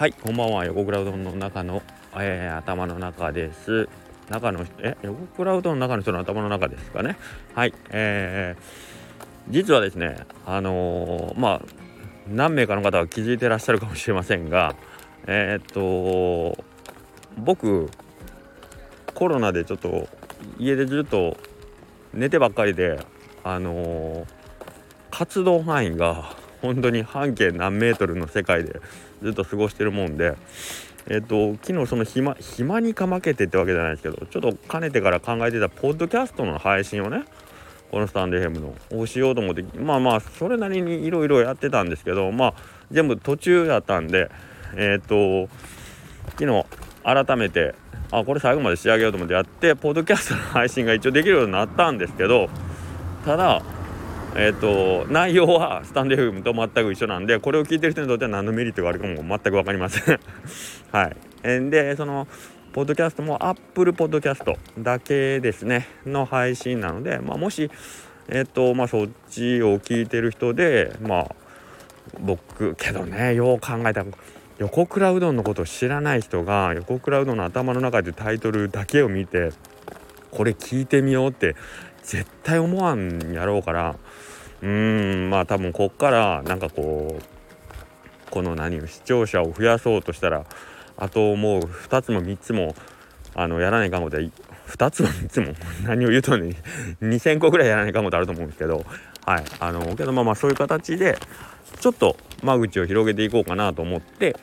はいこんばんは。横クラウドの中の、えー、頭の中です。中のえ横クラウドの中の人の頭の中ですかね。はいえー、実はですねあのー、まあ何名かの方は気づいてらっしゃるかもしれませんがえー、っと僕コロナでちょっと家でずっと寝てばっかりであのー、活動範囲が本当に半径何メートルの世界でずっと過ごしてるもんでえっと昨日その暇暇にかまけてってわけじゃないですけどちょっとかねてから考えてたポッドキャストの配信をねこのスタンド FM のをしようと思ってまあまあそれなりにいろいろやってたんですけどまあ全部途中だったんでえっと昨日改めてあこれ最後まで仕上げようと思ってやってポッドキャストの配信が一応できるようになったんですけどただえっ、ー、と内容はスタンド FM と全く一緒なんでこれを聞いてる人にとっては何のメリットがあるかも全く分かりません。はい。でそのポッドキャストも Apple Podcast だけですね。の配信なので、まあ、もしえっ、ー、とまあそっちを聞いてる人でまあ僕けどねよう考えたら横クラウドのことを知らない人が横クラウドの頭の中でタイトルだけを見てこれ聞いてみようって絶対思わんやろうからうーんまあ多分こっからなんかこうこの何視聴者を増やそうとしたらあともう2つも3つもあのやらないかんことは2つも3つも何を言うとね2,000個ぐらいやらないかんことあると思うんですけどはいあのけどまあまあそういう形でちょっと間口を広げていこうかなと思って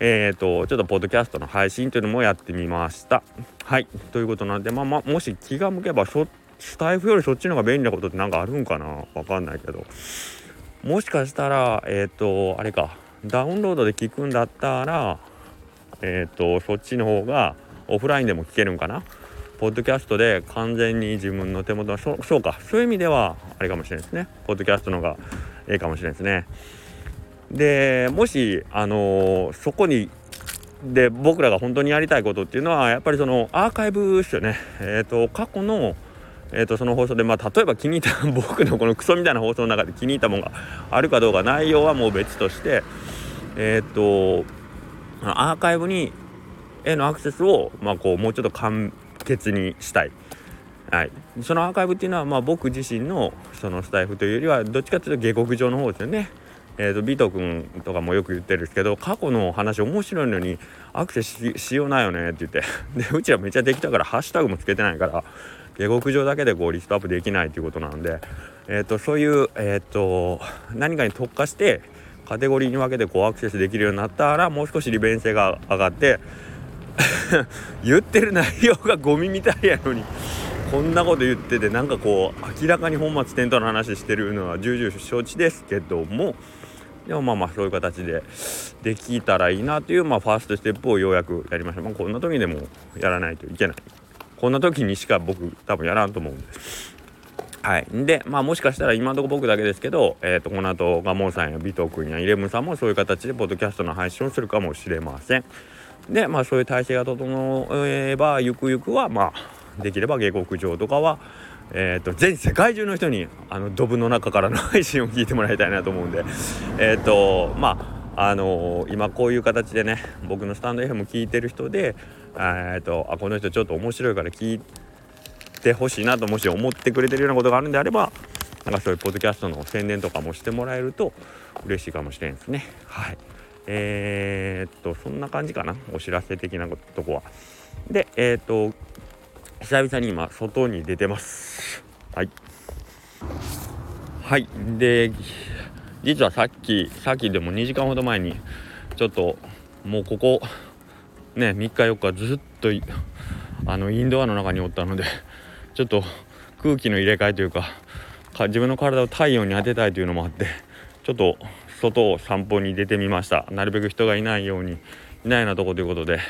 えーと、ちょっとポッドキャストの配信というのもやってみました。はいということなんで、まあまあ、もし気が向けばスタスタイフよりそっちの方が便利なことって何かあるんかな？わかんないけど。もしかしたらえっ、ー、とあれか。ダウンロードで聞くんだったらえっ、ー、とそっちの方がオフラインでも聞けるんかな？ポッドキャストで完全に自分の手元のそうか。そういう意味ではあれかもしれないですね。ポッドキャストの方がええかもしれないですね。でもしあのー、そこにで僕らが本当にやりたいことっていうのはやっぱりそのアーカイブですよね。えっ、ー、と過去のえー、とその放送で、まあ、例えば気に入った僕のこのクソみたいな放送の中で気に入ったものがあるかどうか内容はもう別としてえっ、ー、とアーカイブにへのアクセスを、まあ、こうもうちょっと簡潔にしたい。はい、そのアーカイブっていうのは、まあ、僕自身のそのスタイフというよりはどっちかというと下克上の方ですよね。えーと、ビート君とかもよく言ってるんですけど過去の話面白いのにアクセスしようないよねって言って でうちらめっちゃできたからハッシュタグもつけてないから下克上だけでこうリストアップできないということなんで、えーと、そういう、えーと、何かに特化してカテゴリーに分けてこうアクセスできるようになったらもう少し利便性が上がって 言ってる内容がゴミみたいやのにこんなこと言っててなんかこう明らかに本末転倒の話してるのは重々承知ですけどもでもまあまあそういう形でできたらいいなというまあファーストステップをようやくやりました、まあ、こんな時でもやらないといけない。こんな時にしか僕多分やらんと思うんです。はい、でまあもしかしたら今のところ僕だけですけど、えー、とこの後ガモンさんやビト君やイレブンさんもそういう形でポッドキャストの配信をするかもしれません。でまあそういう体制が整えばゆくゆくはまあできれば下克上とかはえーと、全世界中の人にあのドブの中からの配信を聞いてもらいたいなと思うんでえっ、ー、とまああのー、今こういう形でね僕のスタンド FM 聞いてる人でえーと、あこの人ちょっと面白いから聞いてほしいなともし思ってくれてるようなことがあるんであればなんかそういうポッドキャストの宣伝とかもしてもらえると嬉しいかもしれんですね。はい。えー、っとそんな感じかなお知らせ的なとこは。でえー、っと久々に今外に出てます。はい。はい。で実はさっきさっきでも2時間ほど前にちょっともうここね3日4日ずっとあのインドアの中におったのでちょっと空気の入れ替えというか自分の体を太陽に当てたいというのもあってちょっと外を散歩に出てみました。なるべく人がいないようにいないようなとこということで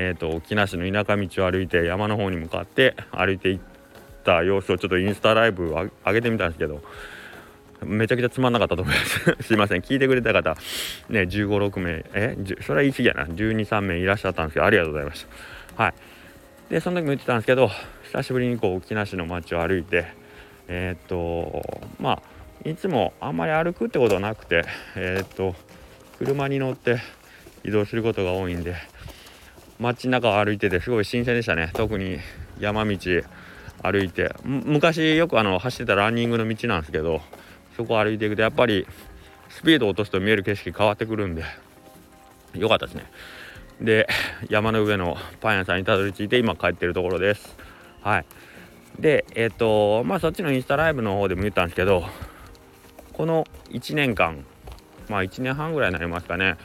えーと、木梨の田舎道を歩いて山の方に向かって歩いていった様子をちょっとインスタライブを上げてみたんですけどめちゃくちゃつまんなかったと思います。すいません。聞いてくれた方ね1 5 6名えそれは言い過ぎやな。1 2 3名いらっしゃったんですけどありがとうございました。はい。でその時も言ってたんですけど久しぶりにこう沖縄市の街を歩いてえー、っとまあいつもあんまり歩くってことはなくてえー、っと車に乗って移動することが多いんで街中を歩いててすごい新鮮でしたね。特に山道歩いて。昔よくあの走ってたランニングの道なんですけどそこを歩いていくとやっぱりスピードを落とすと見える景色変わってくるんでよかったですね。で山の上のパン屋さんにたどり着いて今帰ってるところです。はい。でえっ、ー、とまあそっちのインスタライブの方でも言ったんですけどこの1年間まあ1年半ぐらいになりますかね。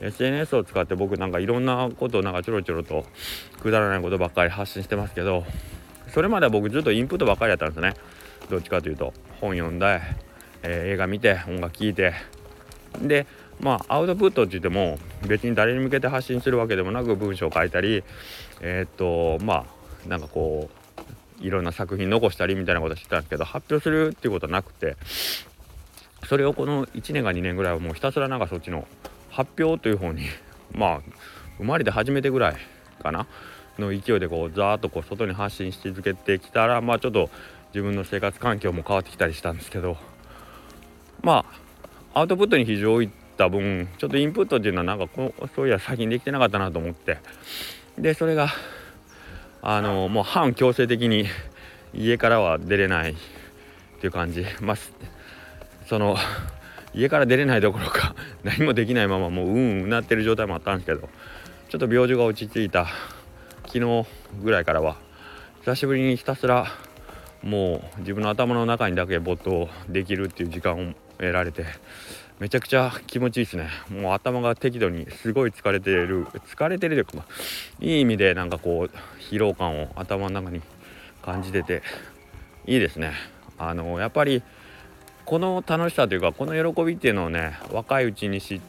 SNS を使って僕なんかいろんなことをなんかちょろちょろとくだらないことばっかり発信してますけどそれまでは僕ずっとインプットばっかりやったんですね。どっちかというと本読んだえー、映画見て音楽聴いて。でまあアウトプットって言っても別に誰に向けて発信するわけでもなく文章を書いたりえー、っとまあなんかこういろんな作品残したりみたいなことしてたんですけど発表するっていうことはなくてそれをこの1年か2年ぐらいはもうひたすらなんかそっちの発表という方に まあ生まれて初めてぐらいかなの勢いでこうザーッとこう外に発信し続けてきたらまあちょっと自分の生活環境も変わってきたりしたんですけどまあアウトプットに非常にった分ちょっとインプットっていうのはなんかこうそういや先にできてなかったなと思って。でそれがあのもう反強制的に家からは出れないっていう感じ。まあその家から出れないどころか 何もできないままもううんうなってる状態もあったんですけどちょっと病状が落ち着いた昨日ぐらいからは久しぶりにひたすらもう自分の頭の中にだけ没頭できるっていう時間を得られてめちゃくちゃ気持ちいいですねもう頭が適度にすごい疲れてる疲れてるというか、いい意味でなんかこう疲労感を頭の中に感じてていいですねあのやっぱりこの楽しさというかこの喜びっていうのをね若いうちに知っ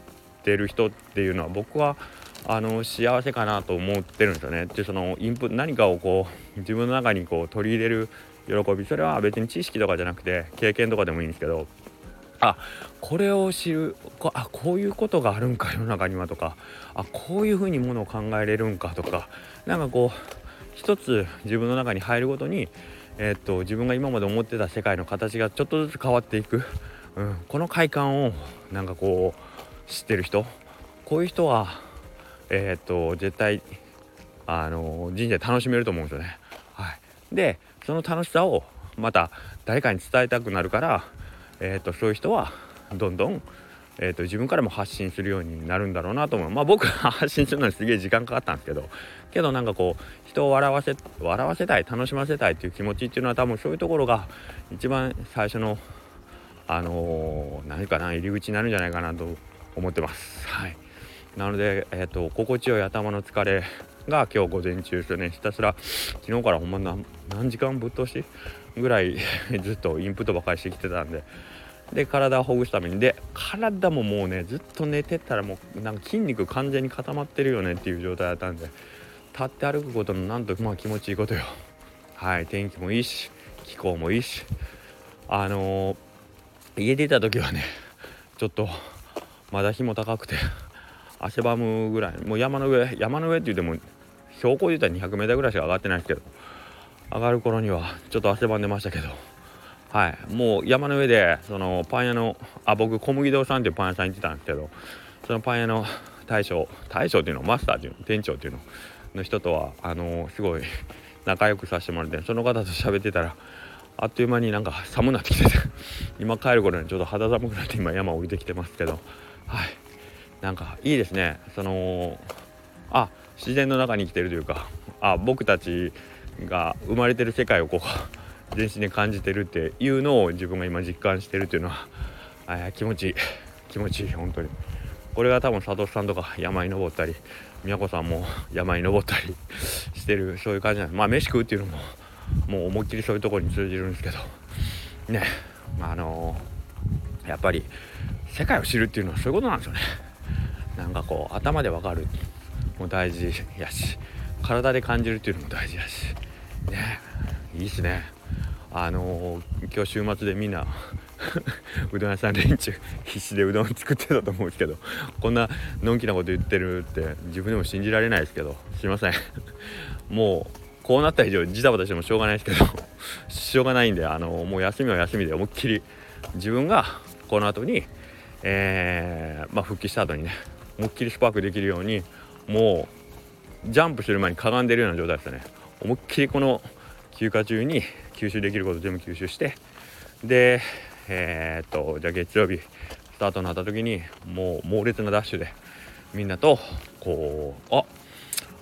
てる人っていうのは僕はあの幸せかなと思ってるんですよね。でそのインプ何かをこう自分の中にこう取り入れる喜びそれは別に知識とかじゃなくて経験とかでもいいんですけどあこれを知るこあこういうことがあるんか世の中にはとかあこういうふうにものを考えれるんかとかなんかこう一つ自分の中に入るごとに、えー、っと自分が今まで思ってた世界の形がちょっとずつ変わっていく、うん、この快感をなんかこう知ってる人こういう人はえー、っと絶対あの人生楽しめると思うんですよね。はい、でその楽しさをまた誰かに伝えたくなるからえーと、そういう人はどんどん、えーと、自分からも発信するようになるんだろうなと思う。まあ僕は 発信するのにすげえ時間かかったんですけどけどなんかこう人を笑わせ笑わせたい楽しませたいっていう気持ちっていうのは多分そういうところが一番最初のあのー、何かな入り口になるんじゃないかなと思ってます。はい。なので、えーと、心地よい頭の疲れが今日午前中ですね。ひたすら昨日からほんま何時間ぶっ通しぐらい ずっとインプットばかりしてきてたんで。で体をほぐすために。で体ももうねずっと寝てたらもうなんか筋肉完全に固まってるよねっていう状態だったんで。立って歩くことのなんとまあ気持ちいいことよ。はい天気もいいし気候もいいし。あのー、家出た時はねちょっとまだ日も高くて汗ばむぐらいもう山の上山の上って言っても標高で言ったら 200m ぐらいしか上がってないですけど。上がる頃にはちょっと汗ばんでましたけど。はい。もう山の上でそのパン屋のあ僕小麦堂さんっていうパン屋さん行ってたんですけどそのパン屋の大将大将っていうのマスターっていうの店長っていうのの人とはあのすごい仲良くさせてもらってその方と喋ってたらあっという間になんか寒なってきてて 今帰る頃にちょっと肌寒くなって今山降りてきてますけどはい。なんかいいですね。そのあ自然の中に生きてるというかあ僕たちが生まれてる世界をこう 全身で感じてるっていうのを自分が今実感してるっていうのは、え気持ちいい。気持ちいい本当に。これが多分佐藤さんとか山に登ったり宮子さんも山に登ったり してるそういう感じなんですまあ飯食うっていうのももう思いっきりそういうところに通じるんですけどねあのー、やっぱり世界を知るっていうのはそういうことなんですよね。なんかこう頭でわかる。も大事やし体で感じるっていうのも大事やし。ね。いいっすね。あのー、今日週末でみんな うどん屋さん連中必死でうどん作ってたと思うんですけどこんなのんきなこと言ってるって自分でも信じられないですけどすいません。もうこうなった以上ジタバタしてもしょうがないですけどしょうがないんであの、もう休みは休みで思いっきり自分がこの後にえー、まあ復帰した後にね思いっきりスパークできるようにもうジャンプする前にかがんでるような状態ですね。思いっきりこの休暇中に吸収できること全部吸収してでえー、っとじゃあ月曜日スタートになった時にもう猛烈なダッシュでみんなとこうあ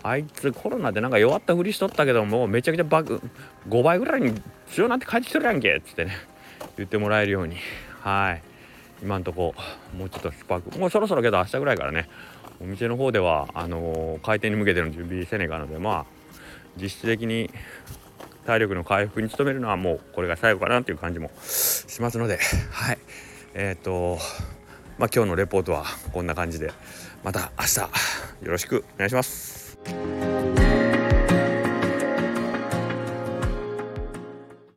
あいつコロナでなんか弱ったふりしとったけどもめちゃくちゃバグ5倍ぐらいに強なって帰ってきてるやんけっつってね言ってもらえるようにはい。今んとこもうちょっとスパークもうそろそろけど明日ぐらいからねお店の方ではあのー、開店に向けての準備せねえかなのでまあ実質的に体力の回復に努めるのはもうこれが最後かなという感じもしますのではいえっ、ー、とまあ今日のレポートはこんな感じでまた明日よろしくお願いします。